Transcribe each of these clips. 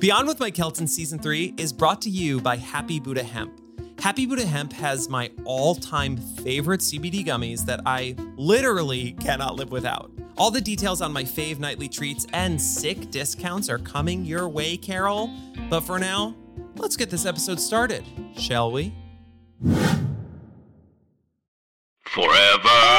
Beyond with Mike Kelton Season 3 is brought to you by Happy Buddha Hemp. Happy Buddha Hemp has my all time favorite CBD gummies that I literally cannot live without. All the details on my fave nightly treats and sick discounts are coming your way, Carol. But for now, let's get this episode started, shall we? Forever.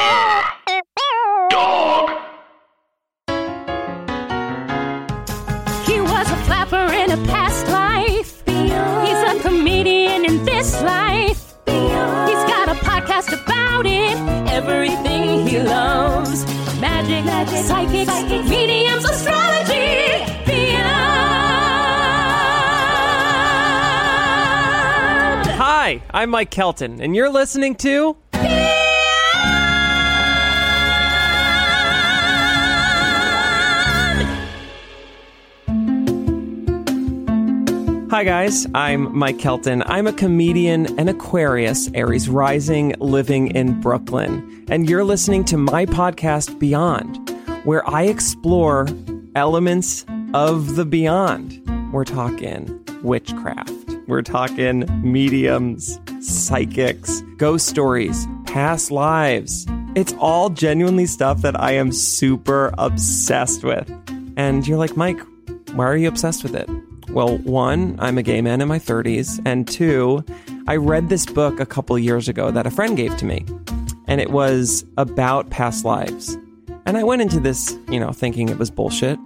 Magic, psychics, mediums, astrology. Beyond. Hi, I'm Mike Kelton, and you're listening to. Hi, guys. I'm Mike Kelton. I'm a comedian and Aquarius, Aries rising, living in Brooklyn. And you're listening to my podcast, Beyond, where I explore elements of the beyond. We're talking witchcraft, we're talking mediums, psychics, ghost stories, past lives. It's all genuinely stuff that I am super obsessed with. And you're like, Mike, why are you obsessed with it? Well, one, I'm a gay man in my 30s, and two, I read this book a couple years ago that a friend gave to me, and it was about past lives. And I went into this, you know, thinking it was bullshit.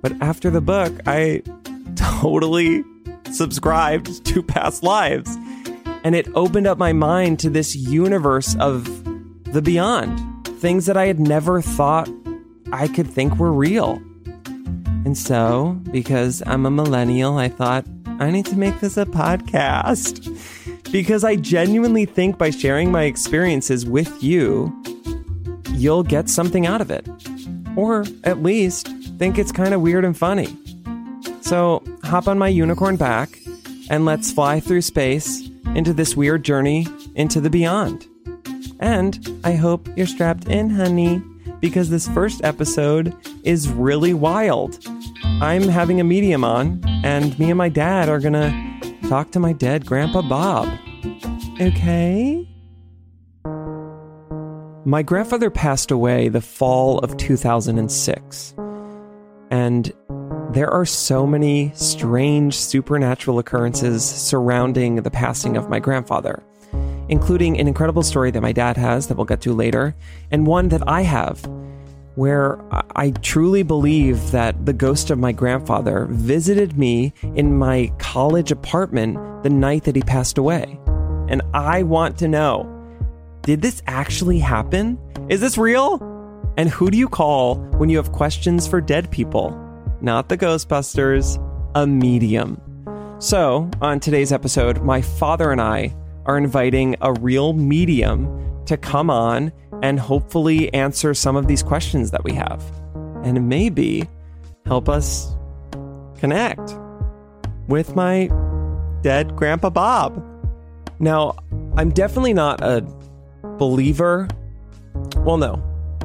But after the book, I totally subscribed to past lives. And it opened up my mind to this universe of the beyond, things that I had never thought I could think were real. And so, because I'm a millennial, I thought I need to make this a podcast. Because I genuinely think by sharing my experiences with you, you'll get something out of it. Or at least think it's kind of weird and funny. So, hop on my unicorn back and let's fly through space into this weird journey into the beyond. And I hope you're strapped in, honey, because this first episode is really wild. I'm having a medium on, and me and my dad are gonna talk to my dead Grandpa Bob. Okay? My grandfather passed away the fall of 2006. And there are so many strange supernatural occurrences surrounding the passing of my grandfather, including an incredible story that my dad has that we'll get to later, and one that I have where I- truly believe that the ghost of my grandfather visited me in my college apartment the night that he passed away. And I want to know did this actually happen? Is this real? And who do you call when you have questions for dead people? Not the Ghostbusters, a medium. So, on today's episode, my father and I are inviting a real medium to come on and hopefully answer some of these questions that we have. And maybe help us connect with my dead Grandpa Bob. Now, I'm definitely not a believer. Well, no.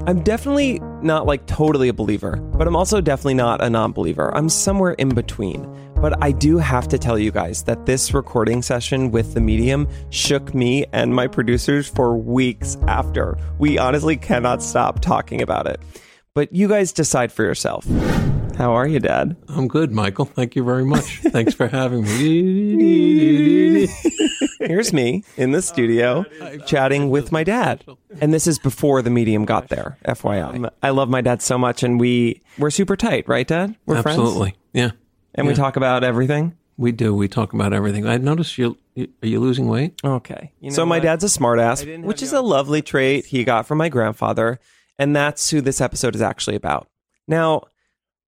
I'm definitely not like totally a believer, but I'm also definitely not a non believer. I'm somewhere in between. But I do have to tell you guys that this recording session with the medium shook me and my producers for weeks after. We honestly cannot stop talking about it. But you guys decide for yourself. How are you, Dad? I'm good, Michael. Thank you very much. Thanks for having me. Here's me in the studio chatting with my dad. And this is before the medium got there, FYI. I love my dad so much and we we're super tight, right, Dad? We're friends. Absolutely. Yeah. And we talk about everything. We do. We talk about everything. I noticed you. you- Are you losing weight? Okay. so my dad's a smartass, which is a lovely trait he got from my grandfather, and that's who this episode is actually about. Now,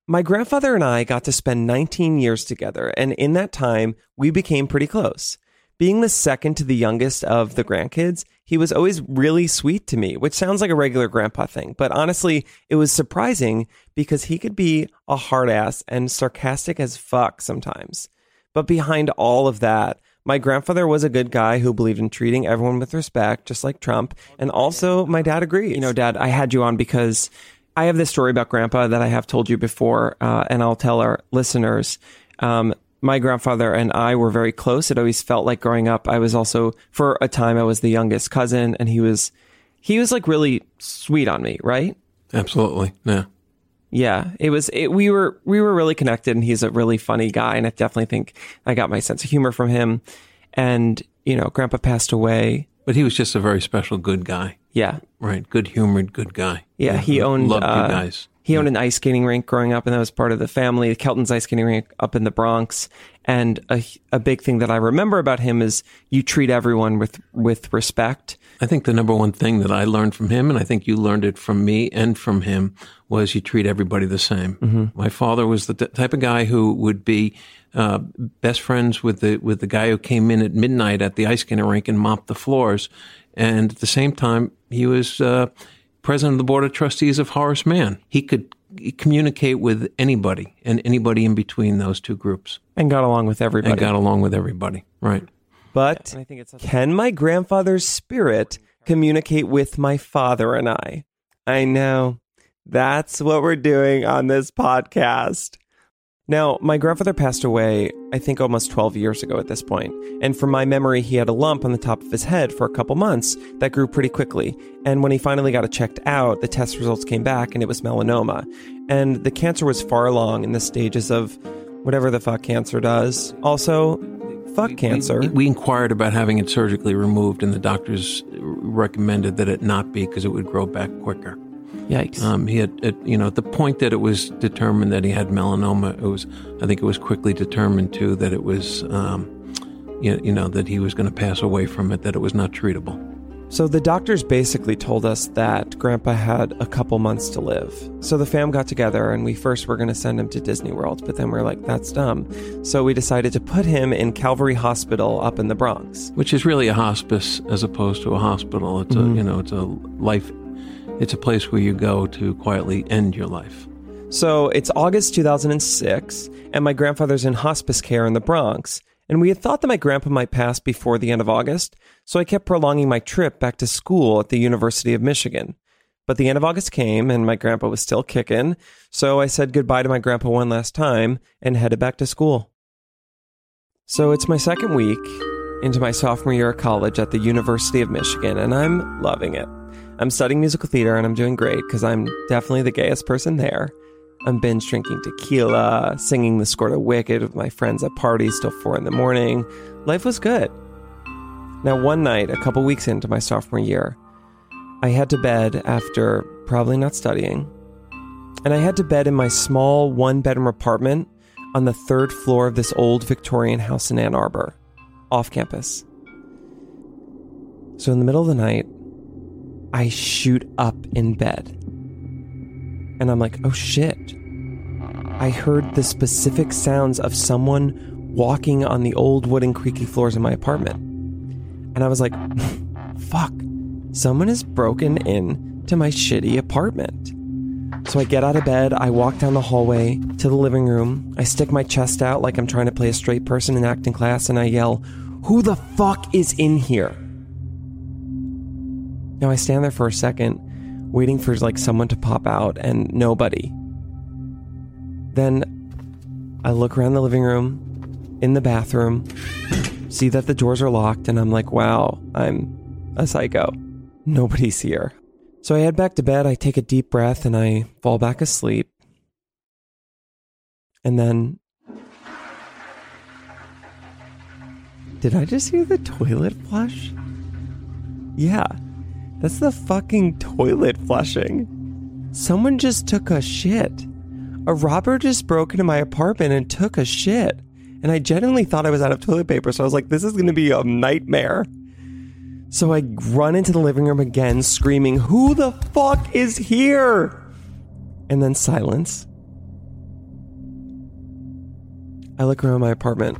my grandfather and I got to spend 19 years together, and in that time, we became pretty close. Being the second to the youngest of the grandkids, he was always really sweet to me, which sounds like a regular grandpa thing. But honestly, it was surprising because he could be a hard ass and sarcastic as fuck sometimes. But behind all of that, my grandfather was a good guy who believed in treating everyone with respect, just like Trump. And also, my dad agrees. You know, Dad, I had you on because I have this story about Grandpa that I have told you before, uh, and I'll tell our listeners. Um, my grandfather and I were very close. It always felt like growing up. I was also, for a time, I was the youngest cousin, and he was, he was like really sweet on me, right? Absolutely. Yeah. Yeah, it was. It, we were we were really connected, and he's a really funny guy, and I definitely think I got my sense of humor from him. And you know, Grandpa passed away. But he was just a very special good guy. Yeah, Right. Good humored, good guy. Yeah, he owned, Loved uh, you guys. He owned an ice skating rink growing up, and that was part of the family. The Kelton's ice skating rink up in the Bronx. And a, a big thing that I remember about him is you treat everyone with with respect. I think the number one thing that I learned from him, and I think you learned it from me and from him, was you treat everybody the same. Mm-hmm. My father was the t- type of guy who would be uh, best friends with the with the guy who came in at midnight at the ice skating rink and mopped the floors, and at the same time he was uh, president of the board of trustees of Horace Mann. He could communicate with anybody and anybody in between those two groups, And got along with everybody. and got along with everybody. Right. But can my grandfather's spirit communicate with my father and I? I know. That's what we're doing on this podcast. Now, my grandfather passed away, I think almost 12 years ago at this. And from my memory, he had a lump on the top of his head for a couple months that grew pretty quickly. And when he finally got it checked out, the test results came back and it was melanoma. And the cancer was far along in the stages of whatever the fuck cancer does. Also, fuck cancer. We, we inquired about having it surgically removed, and the doctors recommended that it not be because it would grow back quicker. Yikes. Um, he had, at, you know, at the point that it was determined that he had melanoma, it was, I think, it was quickly determined too that it was, um, you, you know, that he was going to pass away from it, that it was not treatable. So the doctors basically told us that Grandpa had a couple months to live. So the fam got together and we first were going to send him to Disney World, but then we are like, that's dumb. So we decided to put him in Calvary Hospital up in the Bronx. Which is really a hospice as opposed to a hospital. It's a, you know, it's a life, it's a place where you go to quietly end your life. So it's August 2006, and my grandfather's in hospice care in the Bronx. And we had thought that my grandpa might pass before the end of August, so I kept prolonging my trip back to school at the University of Michigan. But the end of August came, and my grandpa was still kicking, so I said goodbye to my grandpa one last time and headed back to school. So it's my second week into my sophomore year of college at the University of Michigan, and I'm loving it. I'm studying musical theater, and I'm doing great because I'm definitely the gayest person there. I'm binge drinking tequila, singing the score to Wicked with my friends at parties till four in the morning. Life was good. Now, one night, a couple weeks into my sophomore year, I had to bed after probably not studying. And I had to bed in my small one bedroom apartment on the third floor of this old Victorian house in Ann Arbor, off campus. So, in the middle of the night, I shoot up in bed. And I'm like, oh shit. I heard the specific sounds of someone walking on the old wooden creaky floors in my apartment. And I was like, fuck, someone has broken in to my shitty apartment. So I get out of bed, I walk down the hallway to the living room, I stick my chest out like I'm trying to play a straight person in acting class, and I yell, Who the fuck is in here? Now I stand there for a second, waiting for like someone to pop out, and nobody. Then I look around the living room, in the bathroom, see that the doors are locked, and I'm like, wow, I'm a psycho. Nobody's here. So I head back to bed, I take a deep breath, and I fall back asleep. And then. Did I just hear the toilet flush? Yeah, that's the fucking toilet flushing. Someone just took a shit. A robber just broke into my apartment and took a shit. And I genuinely thought I was out of toilet paper, so I was like, this is gonna be a nightmare. So I run into the living room again, screaming, Who the fuck is here? And then silence. I look around my apartment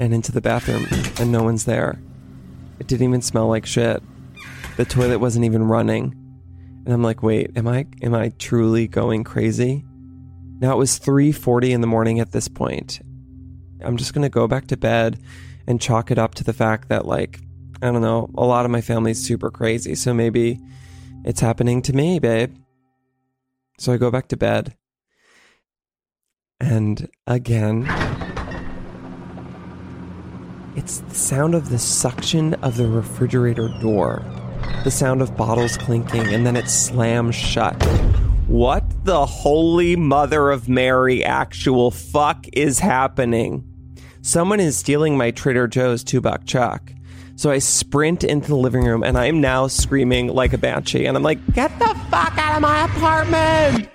and into the bathroom, and no one's there. It didn't even smell like shit. The toilet wasn't even running. And I'm like, wait, am I am I truly going crazy? Now it was 3:40 in the morning at this point. I'm just going to go back to bed and chalk it up to the fact that like I don't know, a lot of my family's super crazy, so maybe it's happening to me, babe. So I go back to bed. And again, It's the sound of the suction of the refrigerator door, the sound of bottles clinking, and then it slams shut. What the holy mother of Mary actual fuck is happening? Someone is stealing my Trader Joe's two buck chuck. So I sprint into the living room and I am now screaming like a banshee. And I'm like, get the fuck out of my apartment!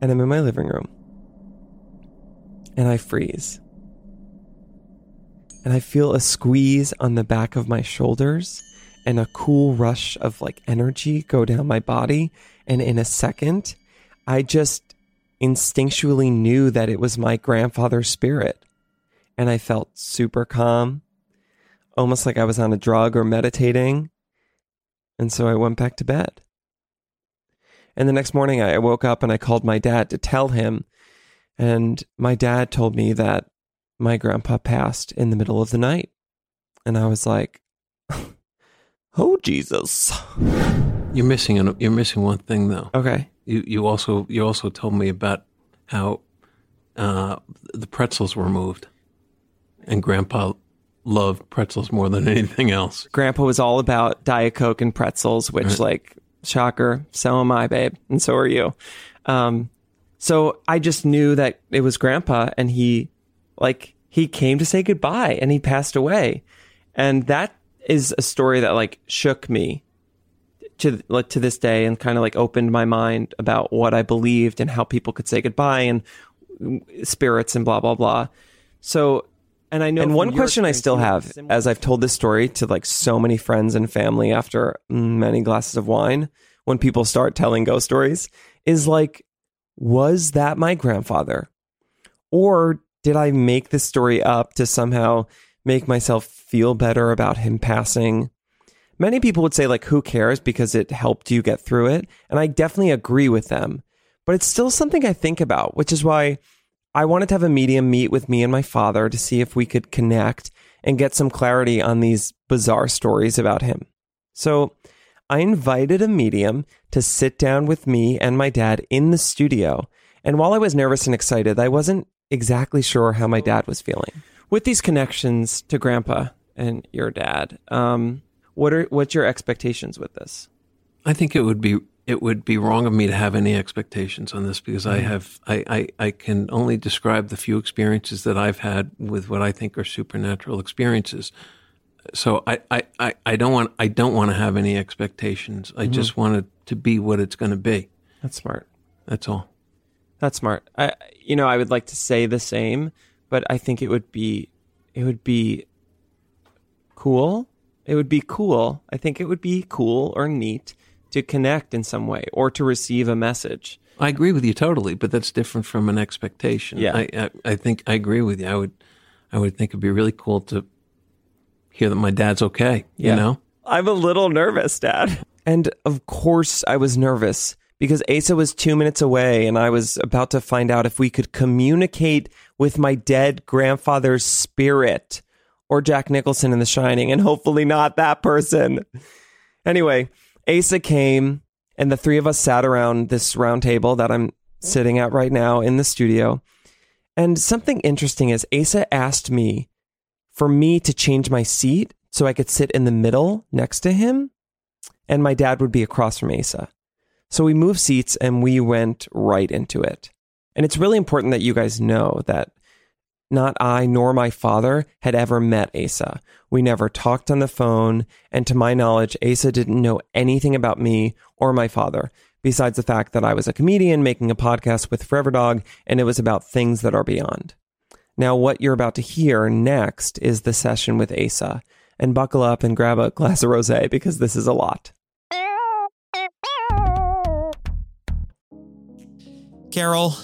And I'm in my living room. And I freeze. And I feel a squeeze on the back of my shoulders and a cool rush of like energy go down my body. And in a second, I just instinctually knew that it was my grandfather's spirit. And I felt super calm, almost like I was on a drug or meditating. And so I went back to bed. And the next morning, I woke up and I called my dad to tell him. And my dad told me that my grandpa passed in the middle of the night. And I was like, oh, Jesus. You're missing an, you're missing one thing though. Okay. You you also you also told me about how uh, the pretzels were moved, and Grandpa loved pretzels more than anything else. Grandpa was all about Diet Coke and pretzels, which, like, shocker, so am I, babe. And so are you. Um, so I just knew that it was Grandpa, and he, like, he came to say goodbye and he passed away. And that is a story that, like, shook me to like to this day and kind of like opened my mind about what I believed and how people could say goodbye and spirits and blah blah blah. So and I know and one question I still have as I've told this story to like so many friends and family after many glasses of wine when people start telling ghost stories is like was that my grandfather or did I make this story up to somehow make myself feel better about him passing. Many people would say like who cares because it helped you get through it? And i definitely agree with them. But it's still something i think about which is why i wanted to have a medium meet with me and my father to see if we could connect and get some clarity on these bizarre stories about him. So i invited a medium to sit down with me and my dad in the studio. And while i was nervous and excited i wasn't exactly sure how my dad was feeling with these connections to grandpa and your dad um, what are what's your expectations with this? I think it would be it would be wrong of me to have any expectations on this because I have I, I, I can only describe the few experiences that I've had with what I think are supernatural experiences. So I, I, I, I don't want I don't want to have any expectations. I just want it to be what it's going to be. That's smart. That's all. That's smart. I you know, I would like to say the same, but I think it would be it would be cool. It would be cool. I think it would be cool or neat to connect in some way or to receive a message. I agree with you totally, but that's different from an expectation. Yeah. I, I, I think I agree with you. I would I would think it'd be really cool to hear that my dad's okay. Yeah. You know? I'm a little nervous, Dad. And of course, I was nervous because Asa was two minutes away and I was about to find out if we could communicate with my dead grandfather's spirit or Jack Nicholson in The Shining, and hopefully not that person. Anyway, Asa came and the three of us sat around this round table that I'm sitting at right now in the studio. And something interesting is Asa asked me for me to change my seat so I could sit in the middle next to him, and my dad would be across from Asa. So we moved seats and we went right into it. And it's really important that you guys know that not I nor my father had ever met Asa. We never talked on the phone, and to my knowledge, Asa didn't know anything about me or my father, besides the fact that I was a comedian making a podcast with Forever Dog, and it was about things that are beyond. Now, what you're about to hear next is the session with Asa, and buckle up and grab a glass of rosé because this is a lot. Carol,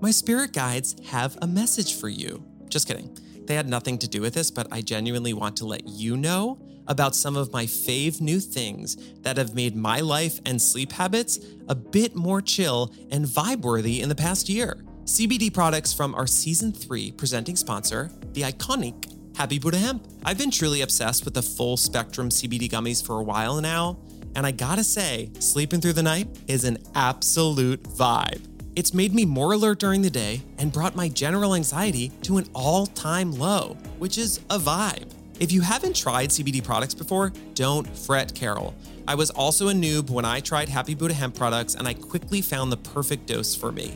my spirit guides have a message for you. Just kidding. They had nothing to do with this, but I genuinely want to let you know about some of my fave new things that have made my life and sleep habits a bit more chill and vibe worthy in the past year. CBD products from our season three presenting sponsor, the iconic Happy Buddha Hemp. I've been truly obsessed with the full spectrum CBD gummies for a while now, and I gotta say, sleeping through the night is an absolute vibe. It's made me more alert during the day and brought my general anxiety to an all time low, which is a vibe. If you haven't tried CBD products before, don't fret, Carol. I was also a noob when I tried Happy Buddha hemp products and I quickly found the perfect dose for me.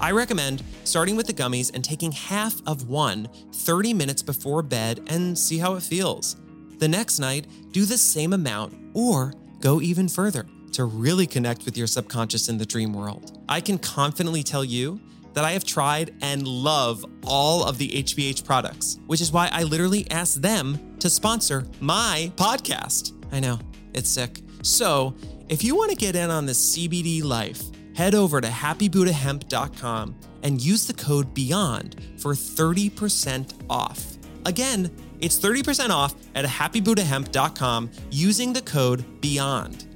I recommend starting with the gummies and taking half of one 30 minutes before bed and see how it feels. The next night, do the same amount or go even further to really connect with your subconscious in the dream world. I can confidently tell you that I have tried and love all of the HBH products, which is why I literally asked them to sponsor my podcast. I know, it's sick. So, if you want to get in on this CBD life, head over to happybuddhahemp.com and use the code BEYOND for 30% off. Again, it's 30% off at happybuddhahemp.com using the code BEYOND.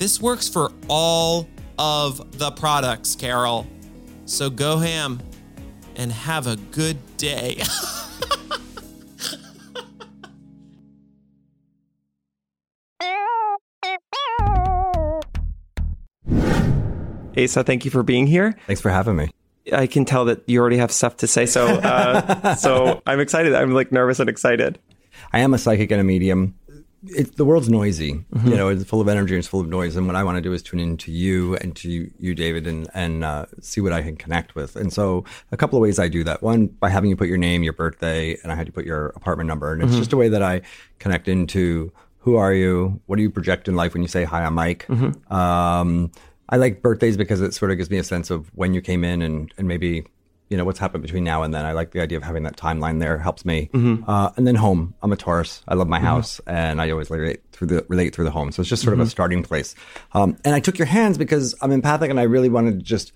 This works for all of the products, Carol. So go ham and have a good day. Asa, thank you for being here. Thanks for having me. I can tell that you already have stuff to say, so uh, so I'm excited. I'm like nervous and excited. I am a psychic and a medium. It, the world's noisy, you know, it's full of energy and it's full of noise. And what I want to do is tune into you and to you, you David, and and uh, see what I can connect with. And so, a couple of ways I do that. One, by having you put your name, your birthday, and I had you put your apartment number, and it's just a way that I connect into who are you, what do you project in life when you say hi, I'm Mike. Um, I like birthdays because it sort of gives me a sense of when you came in and and maybe you know what's happened between now and then. I like the idea of having that timeline there helps me. Mm-hmm. Uh, and then home. I'm a Taurus. I love my mm-hmm. house, and I always relate through the relate through the home. So it's just sort of a mm-hmm. starting place. Um, and I took your hands because I'm empathic, and I really wanted to just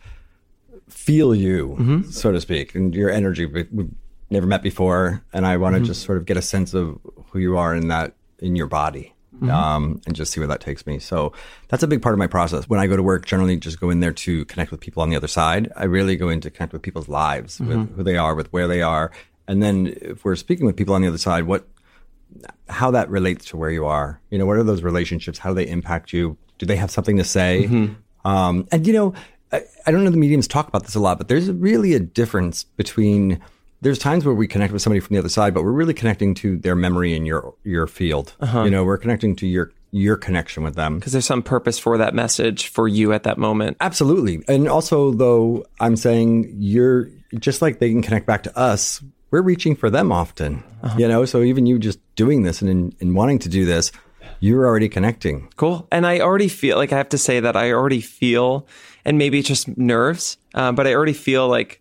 feel you, so to speak, and your energy. We, we've never met before, and I want to just sort of get a sense of who you are in that in your body. Um, and just see where that takes me. So that's a big part of my process. When I go to work, generally just go in there to connect with people on the other side. I really go in to connect with people's lives, with who they are, with where they are. And then if we're speaking with people on the other side, what how that relates to where you are. You know, what are those relationships? How do they impact you? Do they have something to say? Um, and you know, I, I don't know the mediums talk about this a lot, but there's really a difference between. There's times where we connect with somebody from the other side, but we're really connecting to their memory in your your field. You know, we're connecting to your your connection with them. Because there's some purpose for that message for you at that moment. Absolutely. And also, though, I'm saying you're just like they can connect back to us, we're reaching for them often. You know, so even you just doing this and in, in wanting to do this, you're already connecting. Cool. And I already feel like I have to say that I already feel, and maybe it's just nerves, uh, but I already feel like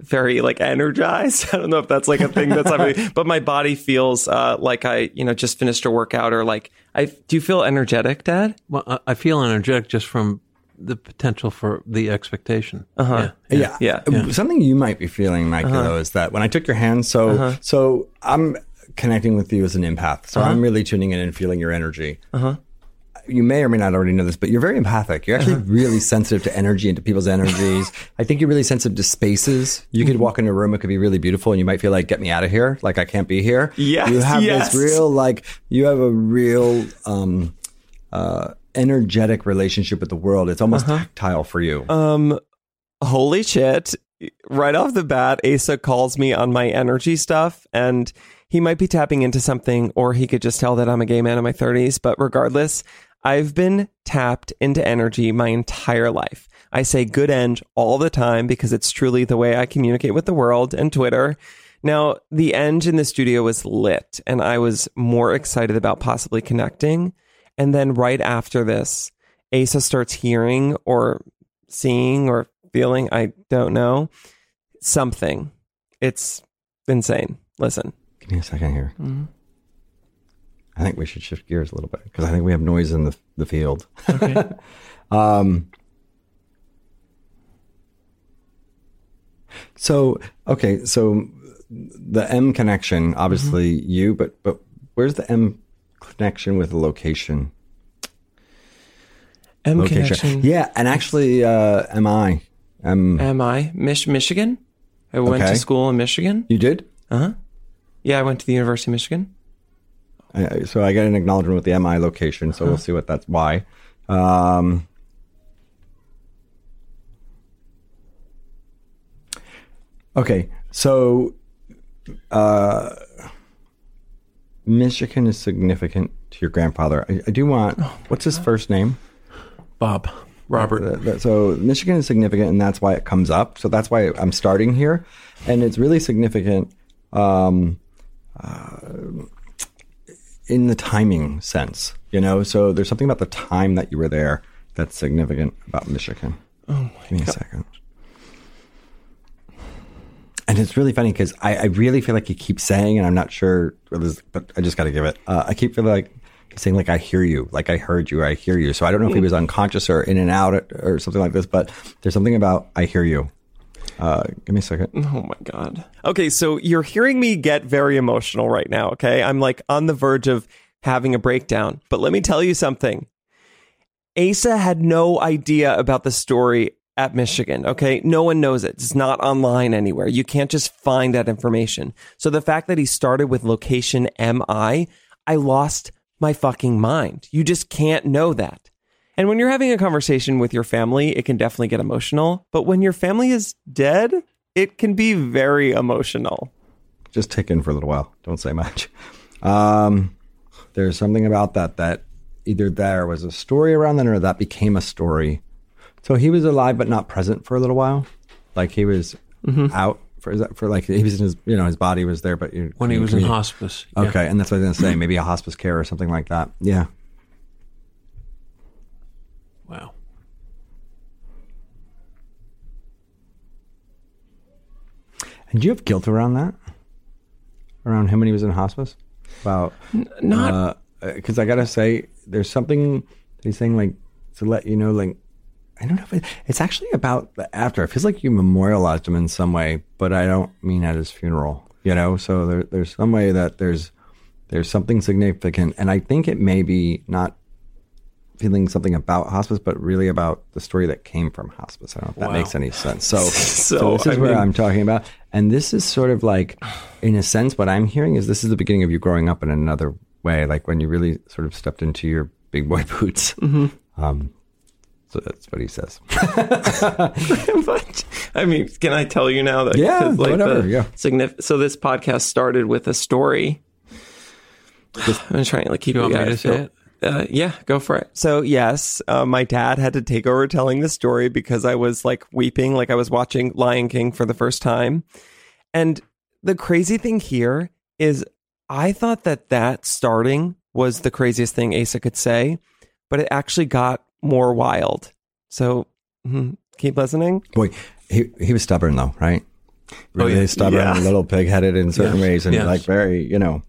very like energized. I don't know if that's like a thing that's happening, but my body feels uh, like I, you know, just finished a workout or like I. Do you feel energetic, Dad? Well, I- I feel energetic just from the potential for the expectation. Uh-huh. Yeah. Yeah. Um, something you might be feeling, Mike, uh-huh. though, is that when I took your hand, so uh-huh. so I'm connecting with you as an empath. So uh-huh. I'm really tuning in and feeling your energy. You may or may not already know this, but you're very empathic. You're actually really sensitive to energy and to people's energies. I think you're really sensitive to spaces. You could walk into a room, it could be really beautiful, and you might feel like, get me out of here. Like I can't be here. Yes, You have yes. this real, like, you have a real, um, uh, energetic relationship with the world. It's almost tactile for you. Um, holy shit! Right off the bat, Asa calls me on my energy stuff, and he might be tapping into something, or he could just tell that I'm a gay man in my 30s. But regardless, I've been tapped into energy my entire life. I say good end all the time because it's truly the way I communicate with the world and Twitter. Now, the end in the studio was lit, and I was more excited about possibly connecting. And then right after this, Asa starts hearing or seeing or feeling, I don't know, something. It's insane. Listen. Give me a second here. Mm-hmm. I think we should shift gears a little bit because I think we have noise in the the field. Okay. um, so okay, so the M connection, obviously you, but but where's the M connection with the location? M Location. connection. Yeah, and actually, uh, am I? Am I Mich- Michigan? I went Okay. to school in Michigan. you did. Uh huh. Yeah, I went to the University of Michigan. I- so I get an acknowledgement with the MI location, so we'll see what that's why. Um, Okay, so uh, Michigan is significant to your grandfather. I, I do want. what's his first name? Bob, Robert. So Michigan is significant, and that's why it comes up. So that's why I'm starting here, and it's really significant um, uh, in the timing sense. You know, so there's something about the time that you were there that's significant about Michigan. Oh my Give me a second. And it's really funny because I, I really feel like you keep saying, and I'm not sure, this- but I just got to give it. Uh, I keep feeling like saying, like, I hear you, like I heard you, I hear you. So I don't know if he was unconscious or in and out or something like this, but there's something about I hear you. Uh, give me a second. Oh my god. Okay, so you're hearing me get very emotional right now, okay? I'm like on the verge of having a breakdown. But let me tell you something. Asa had no idea about the story at Michigan, okay? No one knows it. It's not online anywhere. You can't just find that information. So the fact that he started with location MI, I lost my fucking mind. You just can't know that. And when you're having a conversation with your family, it can definitely get emotional. But when your family is dead, it can be very emotional. Just take in for a little while. Don't say much. Um, there's something about that that either there was a story around that or that became a story. So he was alive but not present for a little while. Like he was out for is that for like he was in his you know his body was there, but you, when he was in you- hospice. Yeah. Okay, and that's what I was gonna say. Maybe a hospice care or something like that. Yeah. Wow. And do you have guilt around that? Around him when he was in hospice? About Not uh, uh, because I gotta say, there's something he's saying like to let you know, like I don't know if it, it's actually about the after. It feels like you memorialized him in some way, but I don't mean at his funeral. You know, so there, there's some way that there's there's something significant, and I think it may be not feeling something about hospice, but really about the story that came from hospice. I don't know if that Wow. makes any sense. So, so, So, this is I where mean- I'm talking about, and this is sort of like, in a sense, what I'm hearing is this is the beginning of you growing up in another way, like when you really sort of stepped into your big boy boots. Um, so that's what he says. but I mean, can I tell you now that Yeah, 'cause, whatever, the yeah. signif- so this podcast started with a story. I'm trying to like keep You want it. Me yeah, to I say feel- it? Uh, yeah, go for it. So yes, uh, my dad had to take over telling the story because I was like weeping, like I was watching Lion King for the first time. And the crazy thing here is, I thought that that starting was the craziest thing Asa could say, but it actually got more wild. So mhm, keep listening. Boy, he he was stubborn though, right? Really yeah. stubborn, Yeah. little pig-headed in certain Yes, ways, and yes. like very, you know.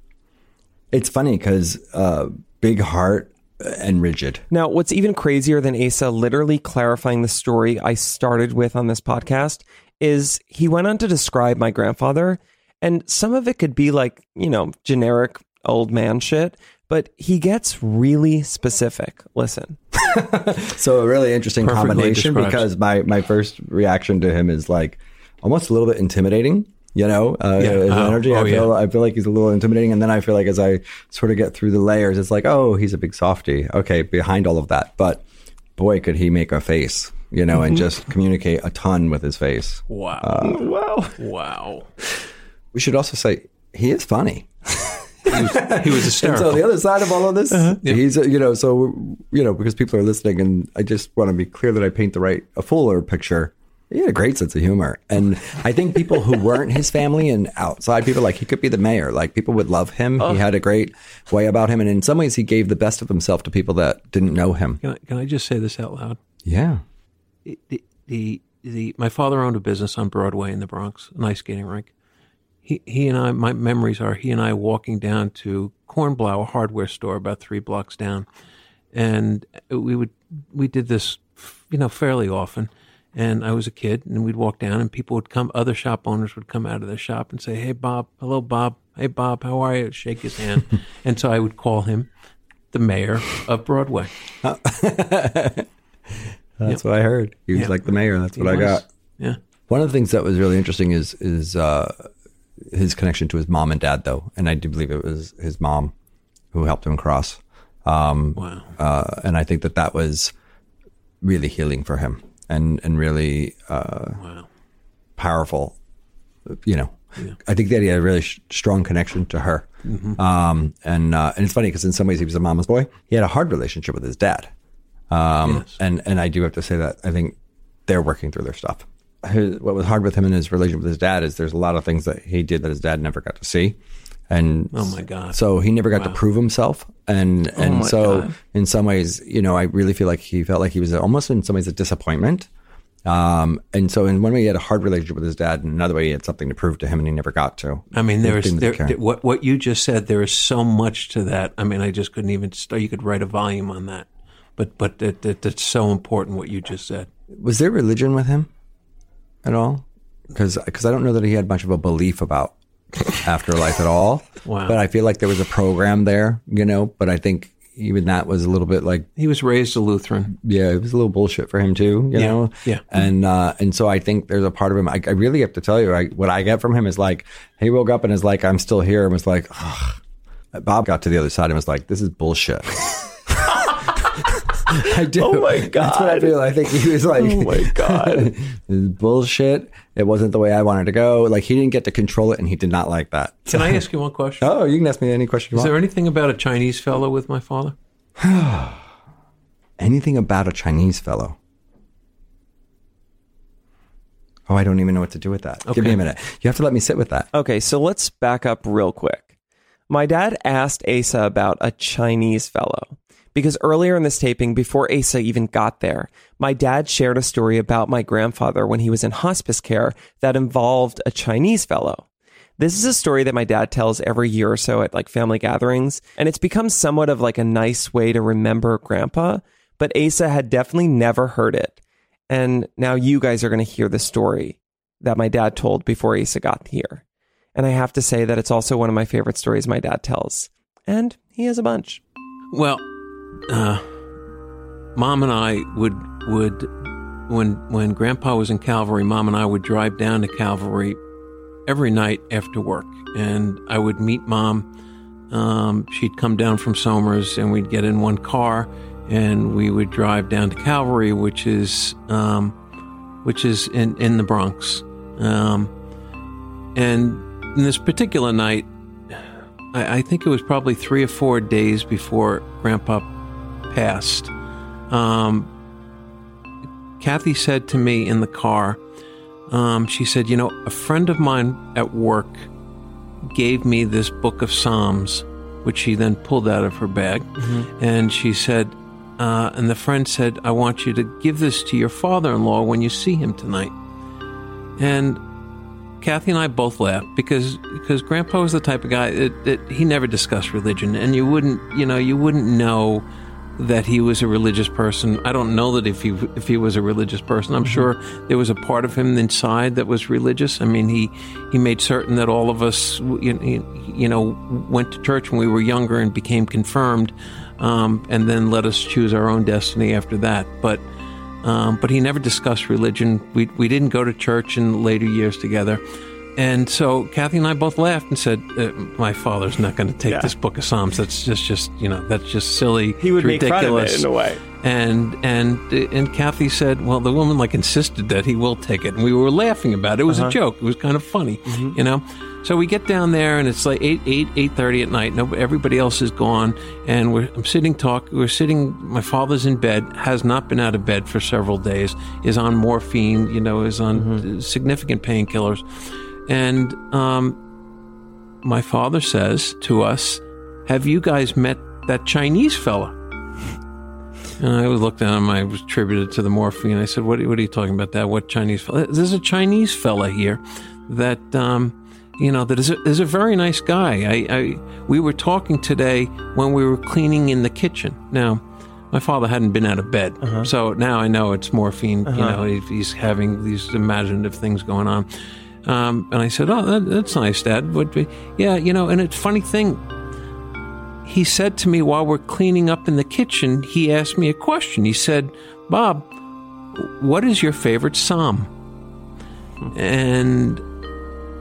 It's funny because uh, big heart uh, and rigid. Now, what's even crazier than Asa literally clarifying the story I started with on this podcast is he went on to describe my grandfather, and some of it could be like, you know, generic old man shit, but he gets really specific. Listen. So a really interesting Perfectly combination describes. because my my first reaction to him is like almost a little bit intimidating. You know, uh, Yeah. his Oh, energy. I oh, feel yeah. I feel like he's a little intimidating, and then I feel like as I sort of get through the layers, it's like, oh, he's a big softy. Okay, behind all of that, but boy, could he make a face. You know, and just communicate a ton with his face. Wow. Wow. wow. We should also say he is funny. He was, he was And so the other side of all of this, he's uh, you know, so you know, because people are listening, and I just want to be clear that I paint the right, a fuller picture. He had a great sense of humor, and I think people who weren't his family and outside people, like he could be the mayor, like people would love him. He had a great way about him, and in some ways, he gave the best of himself to people that didn't know him. Can I, can I just say this out loud? Yeah, the, the the my father owned a business on Broadway in the Bronx, an ice skating rink. He he and I, my memories are he and I walking down to Cornblow, a hardware store about three blocks down, and we would we did this, you know, fairly often. And I was a kid, and we'd walk down, and people would come. Other shop owners would come out of their shop and say, "Hey, Bob. Hello, Bob. Hey, Bob. How are you?" Shake his hand, and so I would call him the mayor of Broadway. that's what I heard. He was Yeah. like the mayor. That's what I was- got. Yeah. One of the things that was really interesting is is uh, his connection to his mom and dad, though, and I do believe it was his mom who helped him cross. Um, Wow. uh, and I think that that was really healing for him, and and really uh, Wow. powerful you know, I think that he had a really sh- strong connection to her. Um, and uh, and it's funny because in some ways he was a mama's boy. He had a hard relationship with his dad. Um, Yes. and and I do have to say that I think they're working through their stuff. His, what was hard with him in his relationship with his dad is there's a lot of things that he did that his dad never got to see. And Oh, my God. So he never got to prove himself, and and so God. in some ways, you know, I really feel like he felt like he was almost in some ways a disappointment. Um, and so in one way he had a hard relationship with his dad, and another way he had something to prove to him, and he never got to. I mean, there is there, there- what what you just said. There is so much to that. I mean, I just couldn't even start. You could write a volume on that, but but it, it, it's so important what you just said. Was there religion with him at all? because Because I don't know that he had much of a belief about afterlife at all. Wow. But I feel like there was a program there, you know. But I think even that was a little bit like, He was raised a Lutheran. yeah, it was a little bullshit for him too, you Yeah, know. yeah. And uh, and so I think there's a part of him. I, I really have to tell you, I, what I get from him is like he woke up and is like, I'm still here, and was like, Ugh. Bob got to the other side and was like, this is bullshit. I do. Oh my god. That's what I feel. I think he was like, Oh my God. this is bullshit. It wasn't the way I wanted to go. Like he didn't get to control it, and he did not like that. Can I ask you one question? Oh, you can ask me any question you Is want. there anything about a Chinese fellow with my father? Anything about a Chinese fellow? Oh, I don't even know what to do with that. Give me a minute. You have to let me sit with that. Okay, so let's back up real quick. My dad asked Asa about a Chinese fellow because earlier in this taping, before Asa even got there, my dad shared a story about my grandfather when he was in hospice care that involved a Chinese fellow. This is a story that my dad tells every year or so at like family gatherings, and it's become somewhat of like a nice way to remember grandpa, but Asa had definitely never heard it. And now you guys are going to hear the story that my dad told before Asa got here. And I have to say that it's also one of my favorite stories my dad tells. And he has a bunch. Well, uh, mom and I would would when when Grandpa was in Calvary, mom and I would drive down to Calvary every night after work, and I would meet mom. Um, she'd come down from Somers, and we'd get in one car, and we would drive down to Calvary, which is um, which is in in the Bronx. Um, and in this particular night, I, I think it was probably three or four days before Grandpa passed. Um, Kathy said to me in the car, um, she said, You know, a friend of mine at work gave me this book of Psalms, which she then pulled out of her bag. And she said, uh, and the friend said, I want you to give this to your father in law when you see him tonight. And Kathy and I both laughed because because Grandpa was the type of guy that, that he never discussed religion, and you wouldn't you know you wouldn't know that he was a religious person. I don't know that if he if he was a religious person. I'm sure there was a part of him inside that was religious. I mean, he he made certain that all of us you, you know went to church when we were younger and became confirmed, um, and then let us choose our own destiny after that. But um, but he never discussed religion. We we didn't go to church in later years together. And so Kathy and I both laughed and said, uh, "My father's not going to take Yeah. this book of Psalms. That's just, just you know, that's just silly. He would It's make fun of it ridiculous." in a way. And and and Kathy said, "Well, the woman like insisted that he will take it, and we were laughing about it. It was a uh-huh. joke. It was kind of funny, mm-hmm. you know." So we get down there, and it's like eight eight eight thirty at night. No, everybody else is gone, and we're I'm sitting talk. We're sitting. My father's in bed. Has not been out of bed for several days. Is on morphine. You know, is on mm-hmm. significant painkillers, and um, my father says to us, "Have you guys met that Chinese fella?" And I looked at him. I was attributed to the morphine. I said, "What? What are you talking about? That what Chinese fella? There's a Chinese fella here that um, you know that is a, is a very nice guy. I, I we were talking today when we were cleaning in the kitchen. Now, my father hadn't been out of bed, so now I know it's morphine. You know, he, he's having these imaginative things going on. Um, and I said, "Oh, that, that's nice, Dad. Would be, yeah, you know." And it's funny thing he said to me while we're cleaning up in the kitchen, he asked me a question. He said, Bob, what is your favorite psalm? And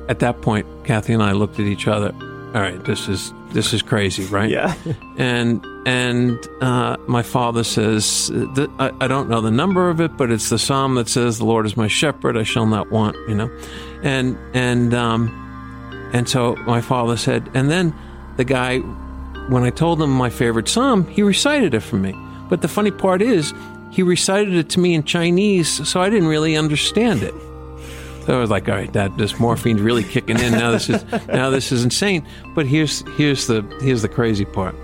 at that point, Kathy and I looked at each other all right, this is this is crazy, right? Yeah. and and uh, my father says, I, I don't know the number of it, but it's the psalm that says, "The Lord is my shepherd; I shall not want." You know, and and um, and so my father said, and then the guy, when I told him my favorite psalm, he recited it for me. But the funny part is, he recited it to me in Chinese, so I didn't really understand it. So I was like, all right, that this morphine's really kicking in. Now this is now this is insane. But here's here's the here's the crazy part.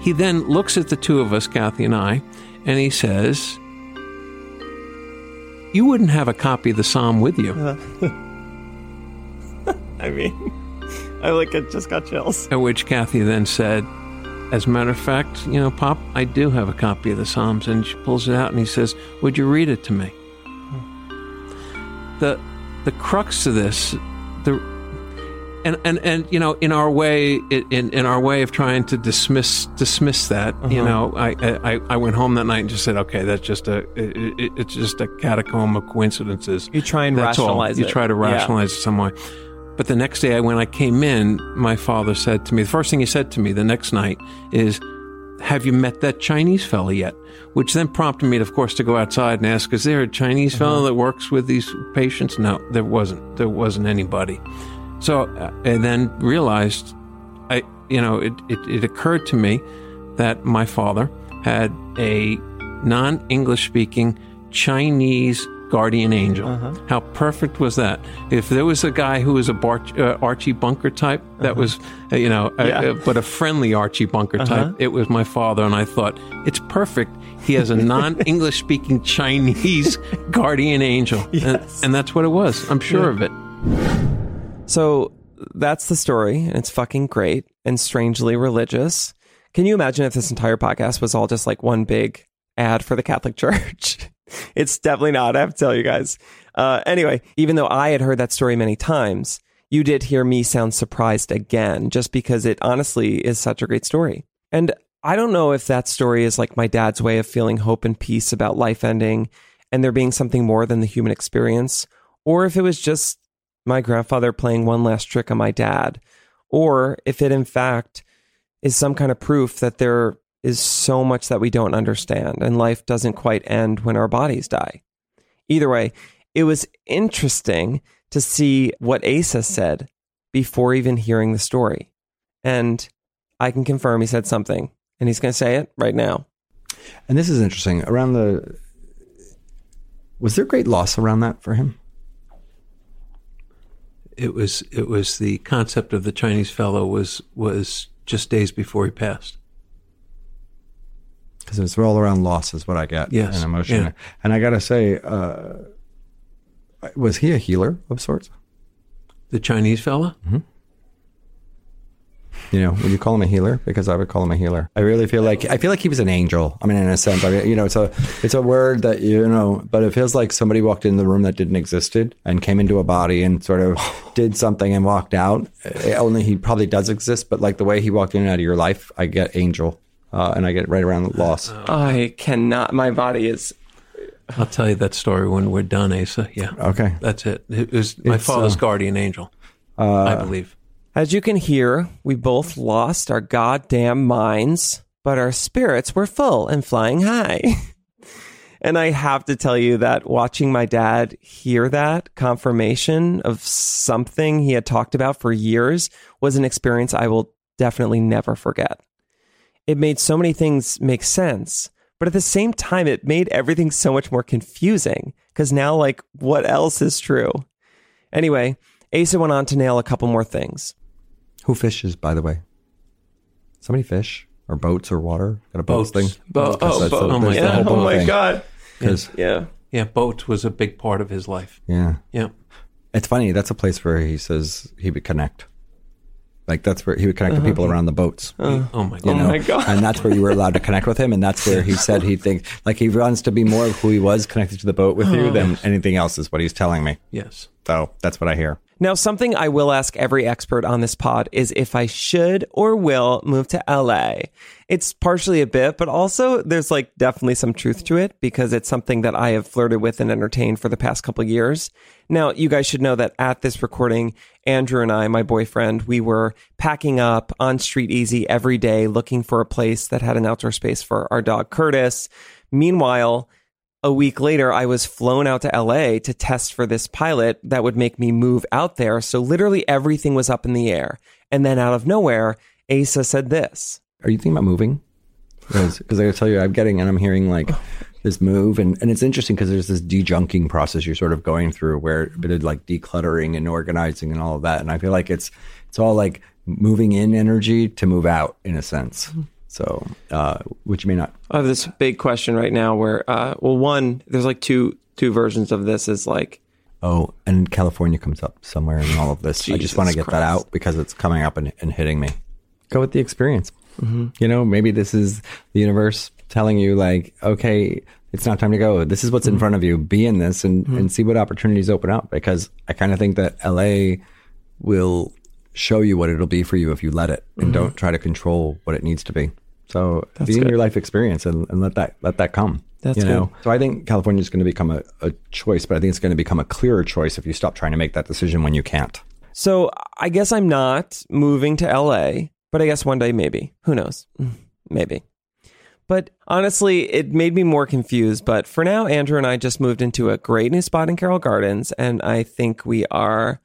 He then looks at the two of us, Kathy and I, and he says, You wouldn't have a copy of the Psalm with you. I mean, I like it just got chills. At which Kathy then said, As a matter of fact, you know, Pop, I do have a copy of the Psalms. And she pulls it out and he says, Would you read it to me? The the crux of this, the and, and, and you know, in our way, in, in our way of trying to dismiss dismiss that, you uh-huh. know, I, I I went home that night and just said, okay, that's just a it, it, it's just a catacomb of coincidences. You try and That's all. rationalize You it. try to Yeah. rationalize it some way. But the next day, when I came in, my father said to me, the first thing he said to me the next night is, Have you met that Chinese fella yet? Which then prompted me, of course, to go outside and ask, Is there a Chinese fellow Uh-huh. that works with these patients? No, there wasn't. There wasn't anybody. So, uh, and then realized, I, you know, it, it, it occurred to me that my father had a non English speaking Chinese guardian angel. Uh-huh. How perfect was that? If there was a guy who was a Bar- uh, Archie Bunker type, that was, uh, you know, uh, Yeah. uh, but a friendly Archie Bunker type, Uh-huh. it was my father. And I thought, it's perfect. He has a non English speaking Chinese guardian angel. Yes. and that's what it was. I'm sure of it. So that's the story, and it's fucking great and strangely religious. Can you imagine if this entire podcast was all just like one big ad for the Catholic Church? it's definitely not. I have to tell you guys. Uh, anyway, even though I had heard that story many times, you did hear me sound surprised again, just because it honestly is such a great story. And I don't know if that story is like my dad's way of feeling hope and peace about life ending and there being something more than the human experience, or if it was just my grandfather playing one last trick on my dad, or if it in fact is some kind of proof that there is so much that we don't understand and life doesn't quite end when our bodies die. Either way, it was interesting to see what Asa said before even hearing the story. And I can confirm he said something, and he's going to say it right now. And this is interesting. Around the was there great loss around that for him? It was it was the concept of the Chinese fellow was was just days before he passed. Because it's all around loss, is what I get. Yes. and emotion. Yeah. And I got to say, uh, was he a healer of sorts? The Chinese fella? You know, would you call him a healer? Because I would call him a healer. I really feel like I feel like he was an angel. I mean, in a sense, I mean, you know, it's a it's a word that you know, but it feels like somebody walked in the room that didn't existed and came into a body and sort of did something and walked out. Eh, Only he probably does exist, but like the way he walked in and out of your life, I get angel, uh, and I get right around the loss. I cannot, my body is. I'll tell you that story when we're done, Asa. Yeah. Okay, That's it. It was my It's, father's uh, guardian angel, I believe. As you can hear, we both lost our goddamn minds, but our spirits were full and flying high. and I have to tell you that watching my dad hear that confirmation of something he had talked about for years was an experience I will definitely never forget. It made so many things make sense, but at the same time, it made everything so much more confusing because now, like, what else is true? Anyway, Asa went on to nail a couple more things. who fishes? By the way, somebody fish or boats or water? Got a boats, Boats. thing? Bo- oh, the- bo- oh my that's God. whole oh boat my thing. god. 'Cause- Yeah. Yeah, boat was a big part of his life. yeah. Yeah. It's funny. That's a place where he says he would connect. Like that's where he would connect the people uh-huh. around the boats. Uh-huh. Oh my You Oh God. know? my God. And that's where you were allowed to connect with him. And that's where he said he thinks like he wants to be more of who he was connected to the boat with you oh. than anything else is what he's telling me. Yes. So that's what I hear. Now, something I will ask every expert on this pod is if I should or will move to LA. It's partially a bit, but also there's like definitely some truth to it because it's something that I have flirted with and entertained for the past couple years. Now, you guys should know that at this recording, Andrew and I, my boyfriend, we were packing up on StreetEasy every day looking for a place that had an outdoor space for our dog Curtis. Meanwhile, a week later, I was flown out to LA to test for this pilot that would make me move out there. So literally everything was up in the air. And then out of nowhere, Asa said this. Are you thinking about moving? Because I gotta tell you, I'm getting and I'm hearing like this move, and, and it's interesting because there's this dejunking process you're sort of going through where a bit of like decluttering and organizing and all of that. And I feel like it's it's all like moving in energy to move out in a sense. So, uh, which may not. I have this big question right now where, uh, well, one, there's like two two versions of this is like, Oh, and California comes up somewhere in all of this. I just want to get that out because it's coming up and, and hitting me. Go with the experience. You know, maybe this is the universe telling you, like, okay, it's not time to go. This is what's in front of you. Be in this and, and see what opportunities open up. Because I kind of think that LA will show you what it'll be for you if you let it and don't try to control what it needs to be. So be in good. your life experience and, and let that let that come. That's you know. good. So I think California is going to become a, a choice, but I think it's going to become a clearer choice if you stop trying to make that decision when you can't. so I guess I'm not moving to LA, but I guess one day maybe. Who knows? Maybe. But honestly, it made me more confused. But for now, Andrew and I just moved into a great new spot in Carroll Gardens, and I think we are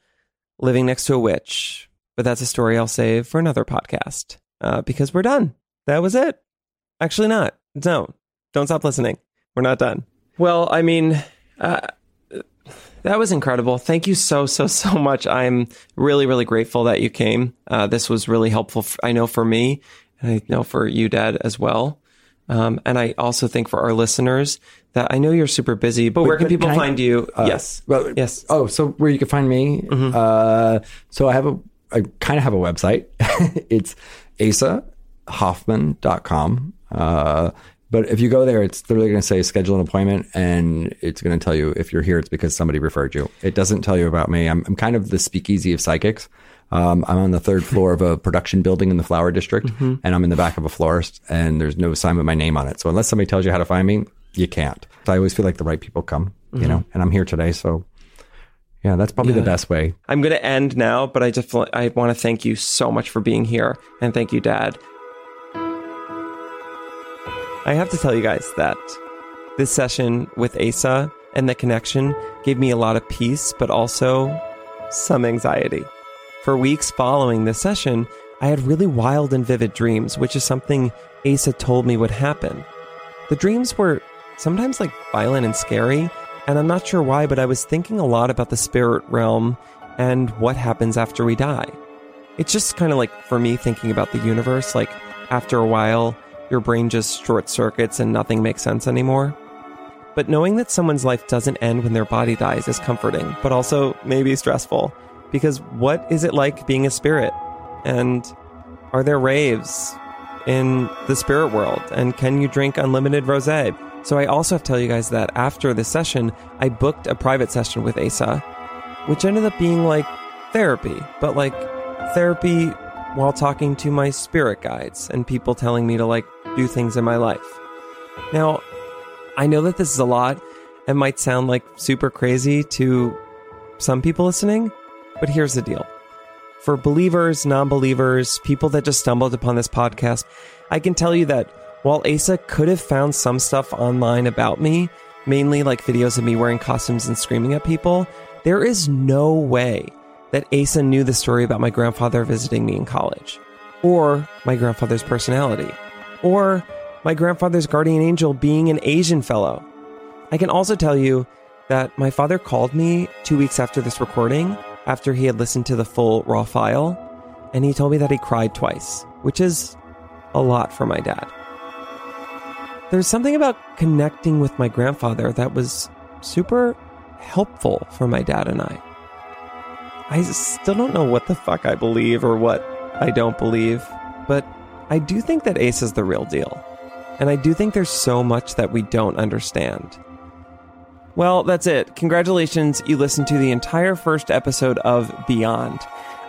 living next to a witch. But that's a story I'll save for another podcast uh, because we're done. That was it. Actually, not. No, don't stop listening. We're not done. Well, I mean, uh, that was incredible. Thank you so, so, so much. I'm really, really grateful that you came. Uh, this was really helpful, I know, for me, and I know for you, Dad, as well. Um, and I also think for our listeners that I know you're super busy, but, where can but people can I- find you? Uh, yes. Well, Yes. Oh, so where you can find me? Uh, so I have a, I kind of have a website. it's asahoffman.com. Uh, but if you go there, it's literally going to say schedule an appointment and it's going to tell you if you're here, it's because somebody referred you. It doesn't tell you about me. I'm, I'm kind of the speakeasy of psychics. Um, I'm on the third floor of a production building in the flower district and I'm in the back of a florist and there's no sign with my name on it. So unless somebody tells you how to find me, you can't. So I always feel like the right people come, you know, and I'm here today. So yeah, that's probably the best way. I'm going to end now, but I just I want to thank you so much for being here and thank you, Dad. I have to tell you guys that this session with Asa and the connection gave me a lot of peace, but also some anxiety. For weeks following this session, I had really wild and vivid dreams, which is something Asa told me would happen. The dreams were sometimes like violent and scary, and I'm not sure why, but I was thinking a lot about the spirit realm and what happens after we die. It's just kind of like for me thinking about the universe, like after a while, your brain just short circuits and nothing makes sense anymore. But knowing that someone's life doesn't end when their body dies is comforting, but also maybe stressful. Because what is it like being a spirit? And are there raves in the spirit world? And can you drink unlimited rose? So I also have to tell you guys that after this session, I booked a private session with Asa, which ended up being like therapy, but like therapy while talking to my spirit guides and people telling me to like do things in my life. Now, I know that this is a lot and might sound like super crazy to some people listening, but here's the deal. For believers, non believers, people that just stumbled upon this podcast, I can tell you that while Asa could have found some stuff online about me, mainly like videos of me wearing costumes and screaming at people, there is no way that Asa knew the story about my grandfather visiting me in college, or my grandfather's personality, or my grandfather's guardian angel being an Asian fellow. I can also tell you that my father called me two weeks after this recording, after he had listened to the full raw file, and he told me that he cried twice, which is a lot for my dad. There's something about connecting with my grandfather that was super helpful for my dad and I. I still don't know what the fuck I believe or what I don't believe, but I do think that Ace is the real deal. And I do think there's so much that we don't understand. Well, that's it. Congratulations, you listened to the entire first episode of Beyond.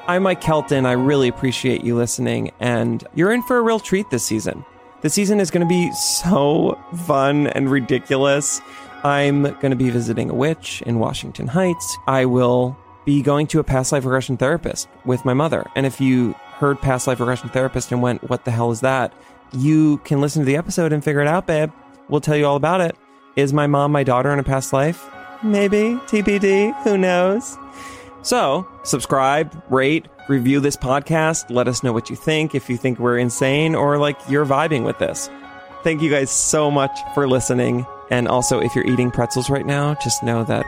I'm Mike Kelton. I really appreciate you listening, and you're in for a real treat this season. The season is going to be so fun and ridiculous. I'm going to be visiting a witch in Washington Heights. I will be going to a past life regression therapist with my mother. And if you heard past life regression therapist and went, What the hell is that? You can listen to the episode and figure it out, babe. We'll tell you all about it. Is my mom my daughter in a past life? Maybe. TBD. Who knows? So, subscribe, rate, review this podcast. Let us know what you think, if you think we're insane or like you're vibing with this. Thank you guys so much for listening. And also, if you're eating pretzels right now, just know that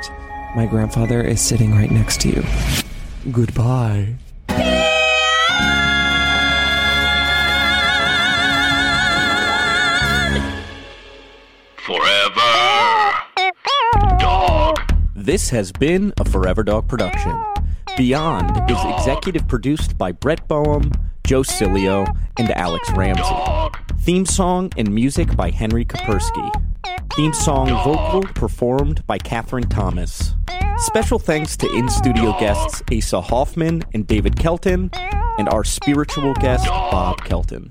my grandfather is sitting right next to you. Goodbye. This has been a Forever Dog production. Beyond is executive produced by Brett Boehm, Joe Cilio, and Alex Ramsey. Theme song and music by Henry Kapersky. Theme song vocal performed by Catherine Thomas. Special thanks to in studio guests Asa Hoffman and David Kelton, and our spiritual guest, Bob Kelton.